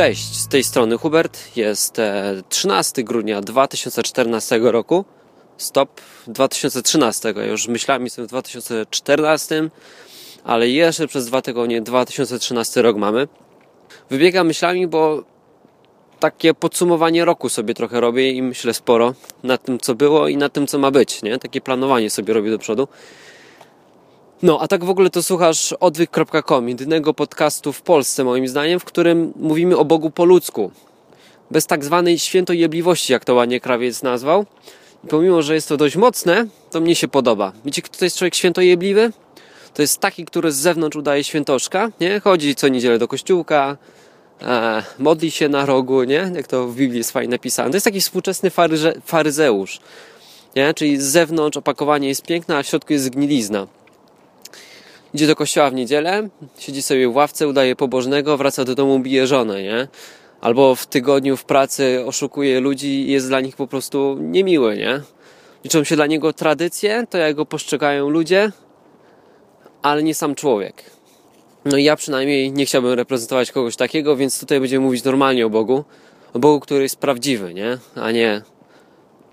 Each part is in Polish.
Cześć, z tej strony Hubert. Jest 13 grudnia 2014 roku. Stop 2013. Już myślałem, jestem w 2014, ale jeszcze przez dwa tygodnie 2013 rok mamy. Wybiegam myślami, bo takie podsumowanie roku sobie trochę robię i myślę sporo nad tym, co było i nad tym, co ma być. Nie? Takie planowanie sobie robię do przodu. No, a tak w ogóle to słuchasz odwyk.com, jedynego podcastu w Polsce, moim zdaniem, w którym mówimy o Bogu po ludzku. Bez tak zwanej świętojebliwości, jak to ładnie krawiec nazwał. I pomimo, że jest to dość mocne, to mnie się podoba. Wiecie, kto to jest człowiek świętojebliwy? To jest taki, który z zewnątrz udaje świętoszka, nie? Chodzi co niedzielę do kościółka, e, modli się na rogu, nie? Jak to w Biblii jest fajnie napisane. To jest taki współczesny faryże, faryzeusz, nie? Czyli z zewnątrz opakowanie jest piękne, a w środku jest zgnilizna. Idzie do kościoła w niedzielę, siedzi sobie w ławce, udaje pobożnego, wraca do domu, bije żonę, nie? Albo w tygodniu w pracy oszukuje ludzi i jest dla nich po prostu niemiły, nie? Liczą się dla niego tradycje, to jak go postrzegają ludzie, ale nie sam człowiek. No i ja przynajmniej nie chciałbym reprezentować kogoś takiego, więc tutaj będziemy mówić normalnie o Bogu. O Bogu, który jest prawdziwy, nie? A nie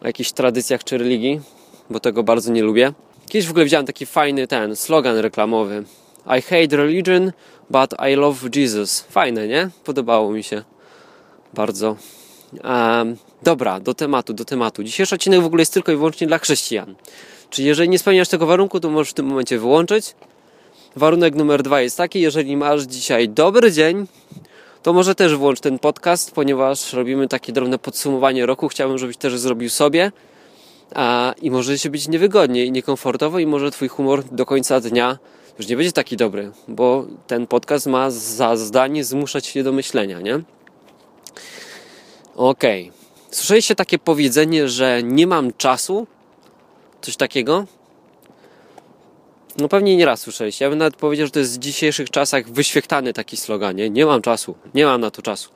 o jakichś tradycjach czy religii, bo tego bardzo nie lubię. Kiedyś w ogóle widziałem taki fajny ten slogan reklamowy. I hate religion, but I love Jesus. Fajne, nie? Podobało mi się. Bardzo. Um, dobra, do tematu, do tematu. Dzisiejszy odcinek w ogóle jest tylko i wyłącznie dla chrześcijan. Czyli jeżeli nie spełniasz tego warunku, to możesz w tym momencie wyłączyć. Warunek numer dwa jest taki, jeżeli masz dzisiaj dobry dzień, to może też włącz ten podcast, ponieważ robimy takie drobne podsumowanie roku. Chciałbym, żebyś też zrobił sobie a, i może się być niewygodnie i niekomfortowo i może twój humor do końca dnia już nie będzie taki dobry, bo ten podcast ma za zdanie zmuszać się do myślenia, nie? Okej. Okay. Słyszeliście takie powiedzenie, że nie mam czasu? Coś takiego? No pewnie nie raz słyszeliście. Ja bym nawet powiedział, że to jest w dzisiejszych czasach wyświechtany taki slogan, nie? Nie mam czasu. Nie mam na to czasu.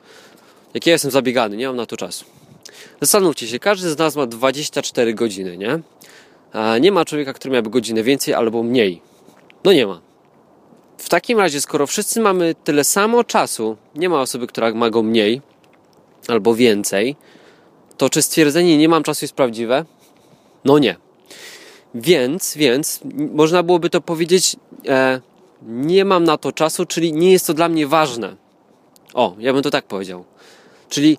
Jak ja jestem zabiegany, nie mam na to czasu. Zastanówcie się, każdy z nas ma 24 godziny, nie? A nie ma człowieka, który miałby godzinę więcej albo mniej. No nie ma. W takim razie, skoro wszyscy mamy tyle samo czasu, nie ma osoby, która ma go mniej albo więcej, to czy stwierdzenie nie mam czasu jest prawdziwe? No nie. Więc, więc można byłoby to powiedzieć, e, nie mam na to czasu, czyli nie jest to dla mnie ważne. O, ja bym to tak powiedział. Czyli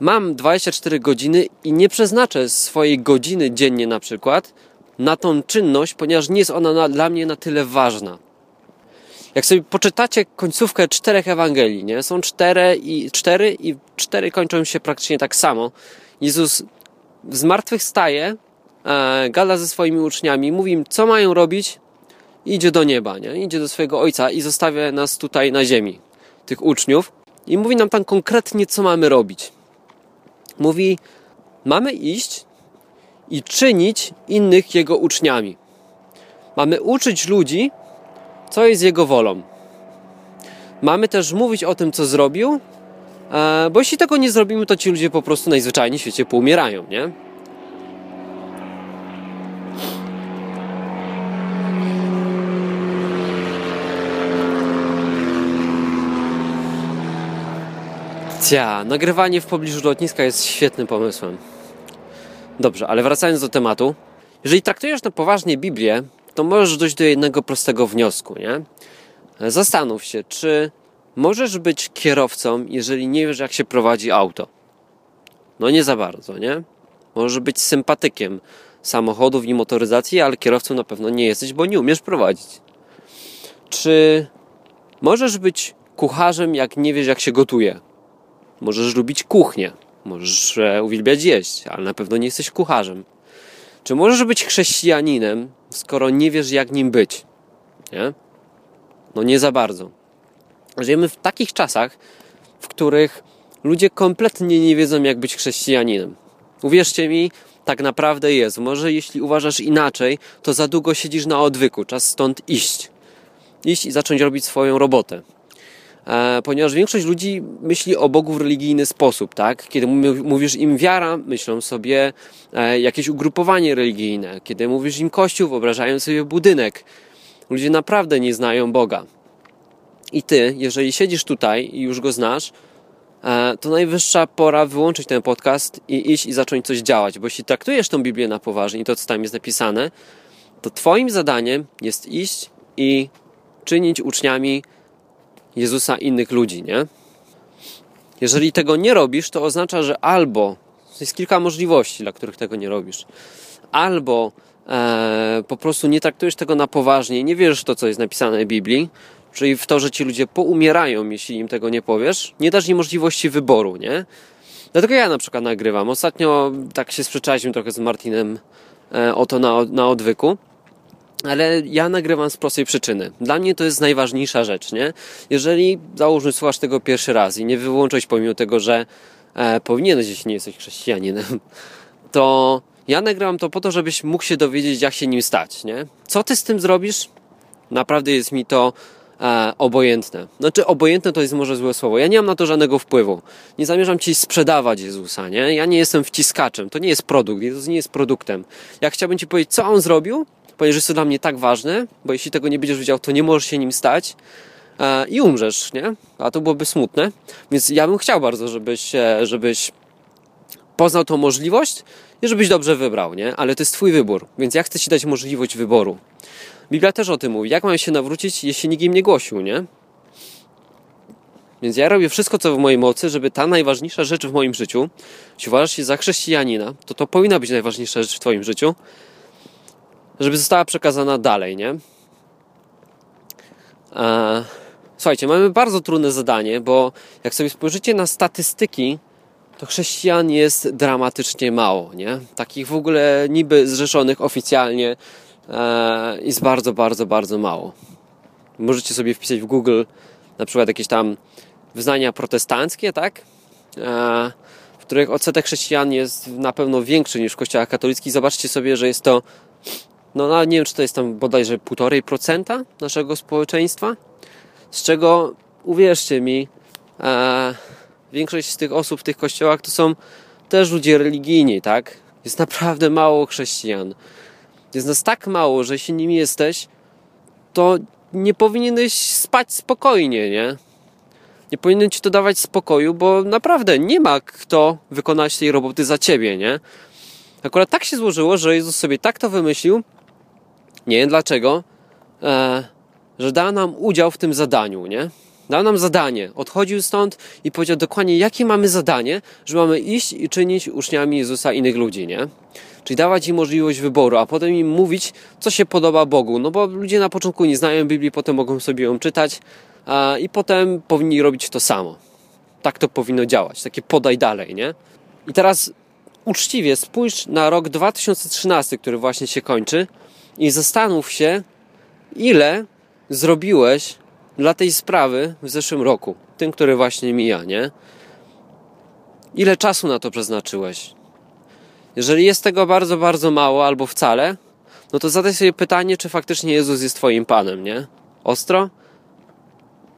mam 24 godziny i nie przeznaczę swojej godziny dziennie na przykład na tą czynność, ponieważ nie jest ona na, dla mnie na tyle ważna. Jak sobie poczytacie końcówkę czterech Ewangelii, nie? Są cztery i cztery i cztery kończą się praktycznie tak samo. Jezus zmartwychwstaje, e, gada ze swoimi uczniami, mówi im, co mają robić, idzie do nieba, nie? Idzie do swojego Ojca i zostawia nas tutaj na ziemi, tych uczniów. I mówi nam tam konkretnie, co mamy robić mówi: Mamy iść i czynić innych Jego uczniami. Mamy uczyć ludzi, co jest Jego wolą. Mamy też mówić o tym, co zrobił, e, bo jeśli tego nie zrobimy, to ci ludzie po prostu najzwyczajniej w świecie poumierają, nie? Cia, nagrywanie w pobliżu lotniska jest świetnym pomysłem. Dobrze, ale wracając do tematu. Jeżeli traktujesz na poważnie Biblię, to możesz dojść do jednego prostego wniosku, nie? Zastanów się, czy możesz być kierowcą, jeżeli nie wiesz, jak się prowadzi auto. No nie za bardzo, nie? Możesz być sympatykiem samochodów i motoryzacji, ale kierowcą na pewno nie jesteś, bo nie umiesz prowadzić. Czy możesz być kucharzem, jak nie wiesz, jak się gotuje? Możesz lubić kuchnię, możesz e, uwielbiać jeść, ale na pewno nie jesteś kucharzem. Czy możesz być chrześcijaninem, skoro nie wiesz, jak nim być? Nie? No nie za bardzo. Żyjemy w takich czasach, w których ludzie kompletnie nie wiedzą, jak być chrześcijaninem. Uwierzcie mi, tak naprawdę jest. Może jeśli uważasz inaczej, to za długo siedzisz na odwyku, czas stąd iść. Iść i zacząć robić swoją robotę. E, ponieważ większość ludzi myśli o Bogu w religijny sposób, tak? Kiedy mówisz im wiara, myślą sobie e, jakieś ugrupowanie religijne. Kiedy mówisz im kościół, wyobrażają sobie budynek. Ludzie naprawdę nie znają Boga. I ty, jeżeli siedzisz tutaj i już go znasz, e, to najwyższa pora wyłączyć ten podcast i iść i zacząć coś działać, bo jeśli traktujesz tą Biblię na poważnie i to, co tam jest napisane, to Twoim zadaniem jest iść i czynić uczniami Jezusa innych ludzi, nie? Jeżeli tego nie robisz, to oznacza, że albo jest kilka możliwości, dla których tego nie robisz. Albo e, po prostu nie traktujesz tego na poważnie, nie wierzysz w to, co jest napisane w Biblii, czyli w to, że ci ludzie poumierają, jeśli im tego nie powiesz, nie dasz im możliwości wyboru, nie? Dlatego ja na przykład nagrywam. Ostatnio tak się sprzeczaliśmy trochę z Martinem e, o to na, na odwyku. Ale ja nagrywam z prostej przyczyny. Dla mnie to jest najważniejsza rzecz, nie? Jeżeli załóżmy słuchasz tego pierwszy raz i nie wyłączyć pomimo tego, że e, powinieneś, jeśli nie jesteś chrześcijaninem, to ja nagrywam to po to, żebyś mógł się dowiedzieć, jak się nim stać, nie? Co ty z tym zrobisz? Naprawdę jest mi to e, obojętne. Znaczy, obojętne to jest może złe słowo. Ja nie mam na to żadnego wpływu. Nie zamierzam ci sprzedawać Jezusa, nie? Ja nie jestem wciskaczem. To nie jest produkt. Jezus nie jest produktem. Ja chciałbym ci powiedzieć, co on zrobił, ponieważ jest to dla mnie tak ważne, bo jeśli tego nie będziesz wiedział, to nie możesz się nim stać e, i umrzesz, nie? A to byłoby smutne. Więc ja bym chciał bardzo, żebyś, e, żebyś poznał tą możliwość i żebyś dobrze wybrał, nie? Ale to jest twój wybór, więc ja chcę ci dać możliwość wyboru. Biblia też o tym mówi. Jak mam się nawrócić, jeśli nikt im nie głosił, nie? Więc ja robię wszystko, co w mojej mocy, żeby ta najważniejsza rzecz w moim życiu, jeśli uważasz się za chrześcijanina, to to powinna być najważniejsza rzecz w twoim życiu, żeby została przekazana dalej, nie? Eee, słuchajcie, mamy bardzo trudne zadanie, bo jak sobie spojrzycie na statystyki, to chrześcijan jest dramatycznie mało, nie? Takich w ogóle niby zrzeszonych oficjalnie eee, jest bardzo, bardzo, bardzo mało. Możecie sobie wpisać w Google na przykład jakieś tam wyznania protestanckie, tak? Eee, w których odsetek chrześcijan jest na pewno większy niż w kościołach katolickich. Zobaczcie sobie, że jest to no nie wiem, czy to jest tam bodajże 1,5% naszego społeczeństwa, z czego uwierzcie mi, e, większość z tych osób w tych kościołach to są też ludzie religijni, tak? Jest naprawdę mało chrześcijan. Jest nas tak mało, że jeśli nim jesteś, to nie powinieneś spać spokojnie, nie? Nie powinien ci to dawać spokoju, bo naprawdę nie ma kto wykonać tej roboty za ciebie, nie? Akurat tak się złożyło, że Jezus sobie tak to wymyślił, nie wiem dlaczego, e, że da nam udział w tym zadaniu, nie? Dał nam zadanie, odchodził stąd i powiedział dokładnie, jakie mamy zadanie, że mamy iść i czynić uczniami Jezusa innych ludzi, nie? Czyli dawać im możliwość wyboru, a potem im mówić, co się podoba Bogu. No bo ludzie na początku nie znają Biblii, potem mogą sobie ją czytać a, i potem powinni robić to samo. Tak to powinno działać, takie podaj dalej, nie? I teraz uczciwie spójrz na rok 2013, który właśnie się kończy i zastanów się, ile zrobiłeś dla tej sprawy w zeszłym roku, tym, który właśnie mija, nie? Ile czasu na to przeznaczyłeś? Jeżeli jest tego bardzo, bardzo mało albo wcale, no to zadaj sobie pytanie, czy faktycznie Jezus jest Twoim Panem, nie? Ostro?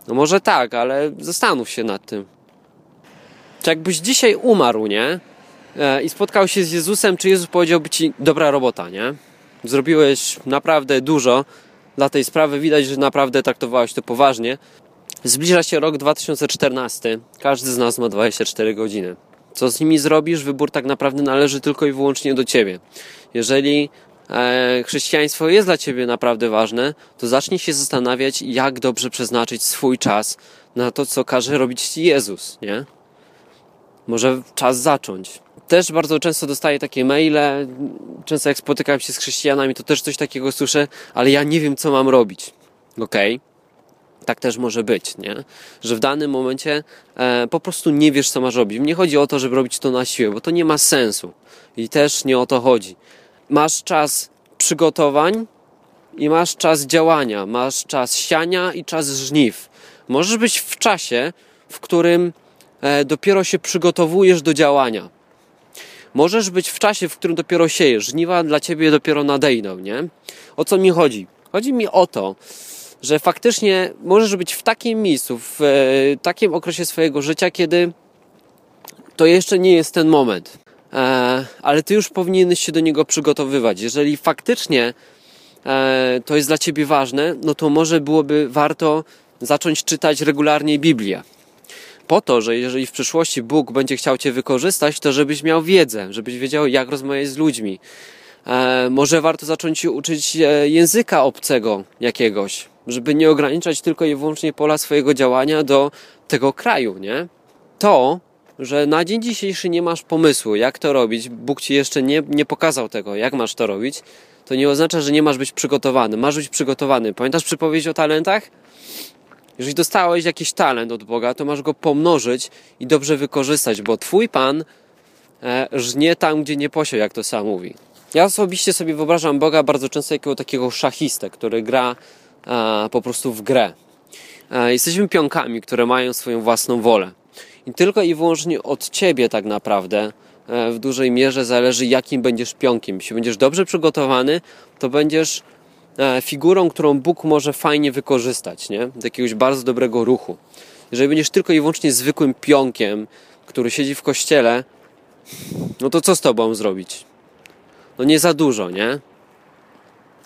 No może tak, ale zastanów się nad tym. Czy jakbyś dzisiaj umarł, nie? E, I spotkał się z Jezusem, czy Jezus powiedziałby Ci, dobra robota, nie? Zrobiłeś naprawdę dużo dla tej sprawy. Widać, że naprawdę traktowałeś to poważnie. Zbliża się rok 2014. Każdy z nas ma 24 godziny. Co z nimi zrobisz? Wybór tak naprawdę należy tylko i wyłącznie do ciebie. Jeżeli e, chrześcijaństwo jest dla ciebie naprawdę ważne, to zacznij się zastanawiać, jak dobrze przeznaczyć swój czas na to, co każe robić ci Jezus, nie? Może czas zacząć też bardzo często dostaję takie maile, często jak spotykam się z chrześcijanami, to też coś takiego słyszę, ale ja nie wiem, co mam robić. Okej. Okay. Tak też może być, nie? Że w danym momencie e, po prostu nie wiesz, co masz robić. Nie chodzi o to, żeby robić to na siłę, bo to nie ma sensu. I też nie o to chodzi. Masz czas przygotowań i masz czas działania. Masz czas siania i czas żniw. Możesz być w czasie, w którym dopiero się przygotowujesz do działania Możesz być w czasie, w którym dopiero siejesz. Żniwa dla ciebie dopiero nadejdą, nie? O co mi chodzi? Chodzi mi o to, że faktycznie możesz być w takim miejscu, w e, takim okresie swojego życia, kiedy to jeszcze nie jest ten moment. E, ale ty już powinieneś się do niego przygotowywać. Jeżeli faktycznie e, to jest dla ciebie ważne, no to może byłoby warto zacząć czytać regularnie Biblię po to, że jeżeli w przyszłości Bóg będzie chciał Cię wykorzystać, to żebyś miał wiedzę, żebyś wiedział, jak rozmawiać z ludźmi. E, może warto zacząć się uczyć e, języka obcego jakiegoś, żeby nie ograniczać tylko i wyłącznie pola swojego działania do tego kraju, nie? To, że na dzień dzisiejszy nie masz pomysłu, jak to robić, Bóg Ci jeszcze nie, nie pokazał tego, jak masz to robić, to nie oznacza, że nie masz być przygotowany. Masz być przygotowany. Pamiętasz przypowieść o talentach? Jeżeli dostałeś jakiś talent od Boga, to masz go pomnożyć i dobrze wykorzystać, bo Twój Pan e, żnie tam, gdzie nie posiał, jak to sam mówi. Ja osobiście sobie wyobrażam Boga bardzo często jako takiego szachistę, który gra e, po prostu w grę. E, jesteśmy pionkami, które mają swoją własną wolę. I tylko i wyłącznie od Ciebie tak naprawdę w dużej mierze zależy, jakim będziesz pionkiem. Jeśli będziesz dobrze przygotowany, to będziesz figurą, którą Bóg może fajnie wykorzystać, nie? Do jakiegoś bardzo dobrego ruchu. Jeżeli będziesz tylko i wyłącznie zwykłym pionkiem, który siedzi w kościele, no to co z tobą zrobić? No nie za dużo, nie?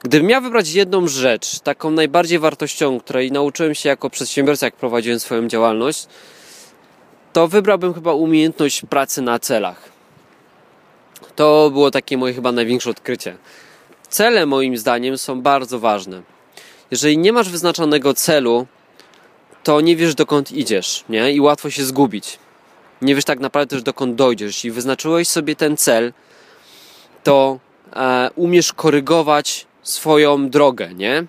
Gdybym miał wybrać jedną rzecz, taką najbardziej wartościową, której nauczyłem się jako przedsiębiorca, jak prowadziłem swoją działalność, to wybrałbym chyba umiejętność pracy na celach. To było takie moje chyba największe odkrycie. Cele moim zdaniem są bardzo ważne. Jeżeli nie masz wyznaczonego celu, to nie wiesz dokąd idziesz, nie? I łatwo się zgubić. Nie wiesz tak naprawdę też dokąd dojdziesz. Jeśli wyznaczyłeś sobie ten cel, to e, umiesz korygować swoją drogę, nie?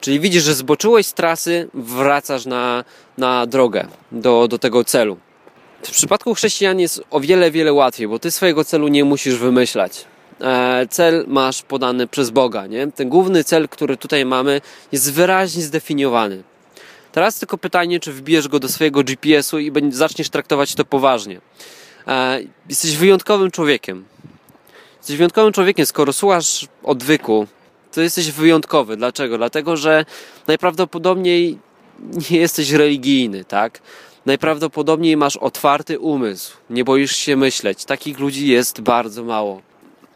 Czyli widzisz, że zboczyłeś z trasy, wracasz na, na drogę do, do tego celu. W przypadku chrześcijan jest o wiele, wiele łatwiej, bo ty swojego celu nie musisz wymyślać. E, cel masz podany przez Boga. Nie? Ten główny cel, który tutaj mamy, jest wyraźnie zdefiniowany. Teraz tylko pytanie, czy wbijesz go do swojego GPS-u i zaczniesz traktować to poważnie. E, jesteś wyjątkowym człowiekiem. Jesteś wyjątkowym człowiekiem, skoro słuchasz odwyku, to jesteś wyjątkowy. Dlaczego? Dlatego, że najprawdopodobniej nie jesteś religijny, tak? Najprawdopodobniej masz otwarty umysł, nie boisz się myśleć. Takich ludzi jest bardzo mało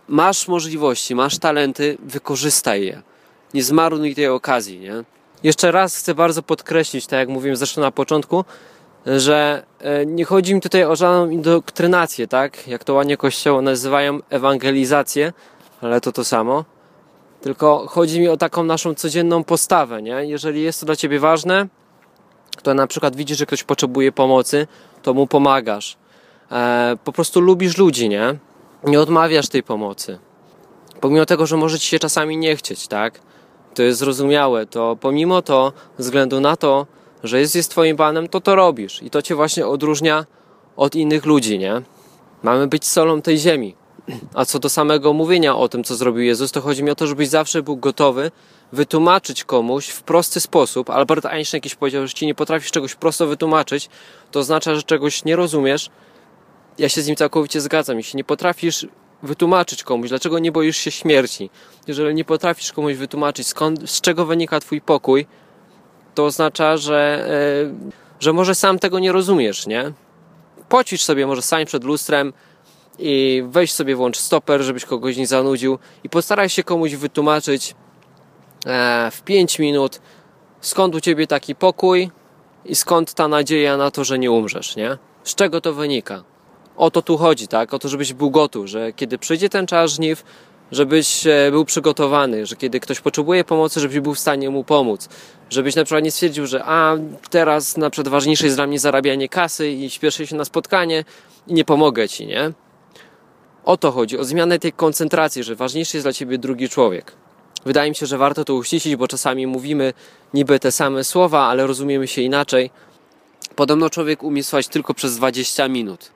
masz możliwości, masz talenty, wykorzystaj je. Nie zmarnuj tej okazji, nie? Jeszcze raz chcę bardzo podkreślić, tak jak mówiłem zresztą na początku, że e, nie chodzi mi tutaj o żadną indoktrynację, tak? Jak to ładnie kościoło nazywają ewangelizację, ale to to samo. Tylko chodzi mi o taką naszą codzienną postawę, nie? Jeżeli jest to dla ciebie ważne, to na przykład widzisz, że ktoś potrzebuje pomocy, to mu pomagasz. E, po prostu lubisz ludzi, nie? Nie odmawiasz tej pomocy. Pomimo tego, że może ci się czasami nie chcieć, tak? To jest zrozumiałe, to pomimo to, względu na to, że jest, jest Twoim Panem, to to robisz. I to Cię właśnie odróżnia od innych ludzi, nie? Mamy być solą tej ziemi. A co do samego mówienia o tym, co zrobił Jezus, to chodzi mi o to, żebyś zawsze był gotowy wytłumaczyć komuś w prosty sposób. Albert Einstein kiedyś powiedział, że ci nie potrafisz czegoś prosto wytłumaczyć, to oznacza, że czegoś nie rozumiesz, ja się z nim całkowicie zgadzam. Jeśli nie potrafisz wytłumaczyć komuś, dlaczego nie boisz się śmierci, jeżeli nie potrafisz komuś wytłumaczyć, skąd, z czego wynika Twój pokój, to oznacza, że, yy, że może sam tego nie rozumiesz, nie? Poćwicz sobie, może stań przed lustrem i weź sobie, włącz stoper, żebyś kogoś nie zanudził i postaraj się komuś wytłumaczyć e, w 5 minut, skąd u Ciebie taki pokój i skąd ta nadzieja na to, że nie umrzesz, nie? Z czego to wynika? O to tu chodzi, tak? O to, żebyś był gotów, że kiedy przyjdzie ten czas żniw, żebyś e, był przygotowany, że kiedy ktoś potrzebuje pomocy, żebyś był w stanie mu pomóc. Żebyś na przykład nie stwierdził, że a teraz na przykład ważniejsze jest dla mnie zarabianie kasy i śpieszę się na spotkanie i nie pomogę ci, nie? O to chodzi, o zmianę tej koncentracji, że ważniejszy jest dla ciebie drugi człowiek. Wydaje mi się, że warto to uściślić, bo czasami mówimy niby te same słowa, ale rozumiemy się inaczej. Podobno człowiek umie słuchać tylko przez 20 minut.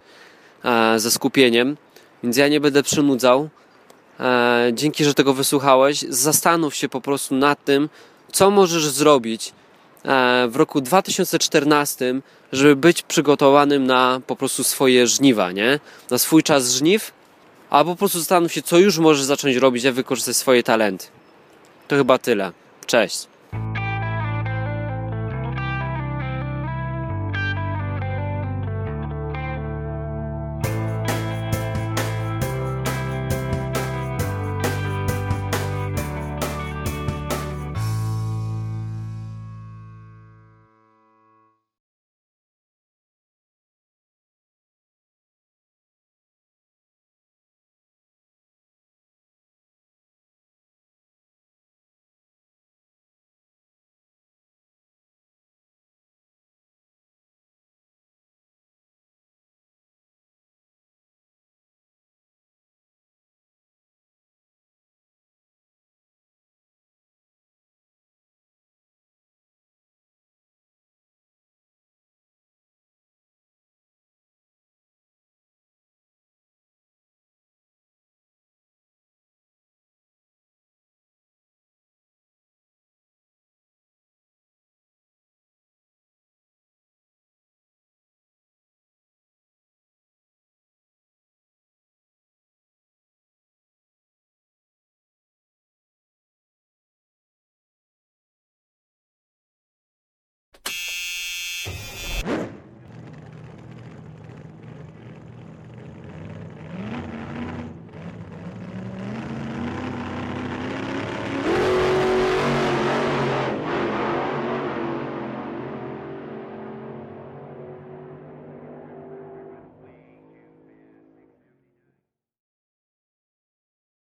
E, ze skupieniem, więc ja nie będę przynudzał. E, dzięki, że tego wysłuchałeś. Zastanów się po prostu nad tym, co możesz zrobić e, w roku 2014, żeby być przygotowanym na po prostu swoje żniwa, nie? Na swój czas żniw, a po prostu zastanów się, co już możesz zacząć robić, jak wykorzystać swoje talenty. To chyba tyle. Cześć.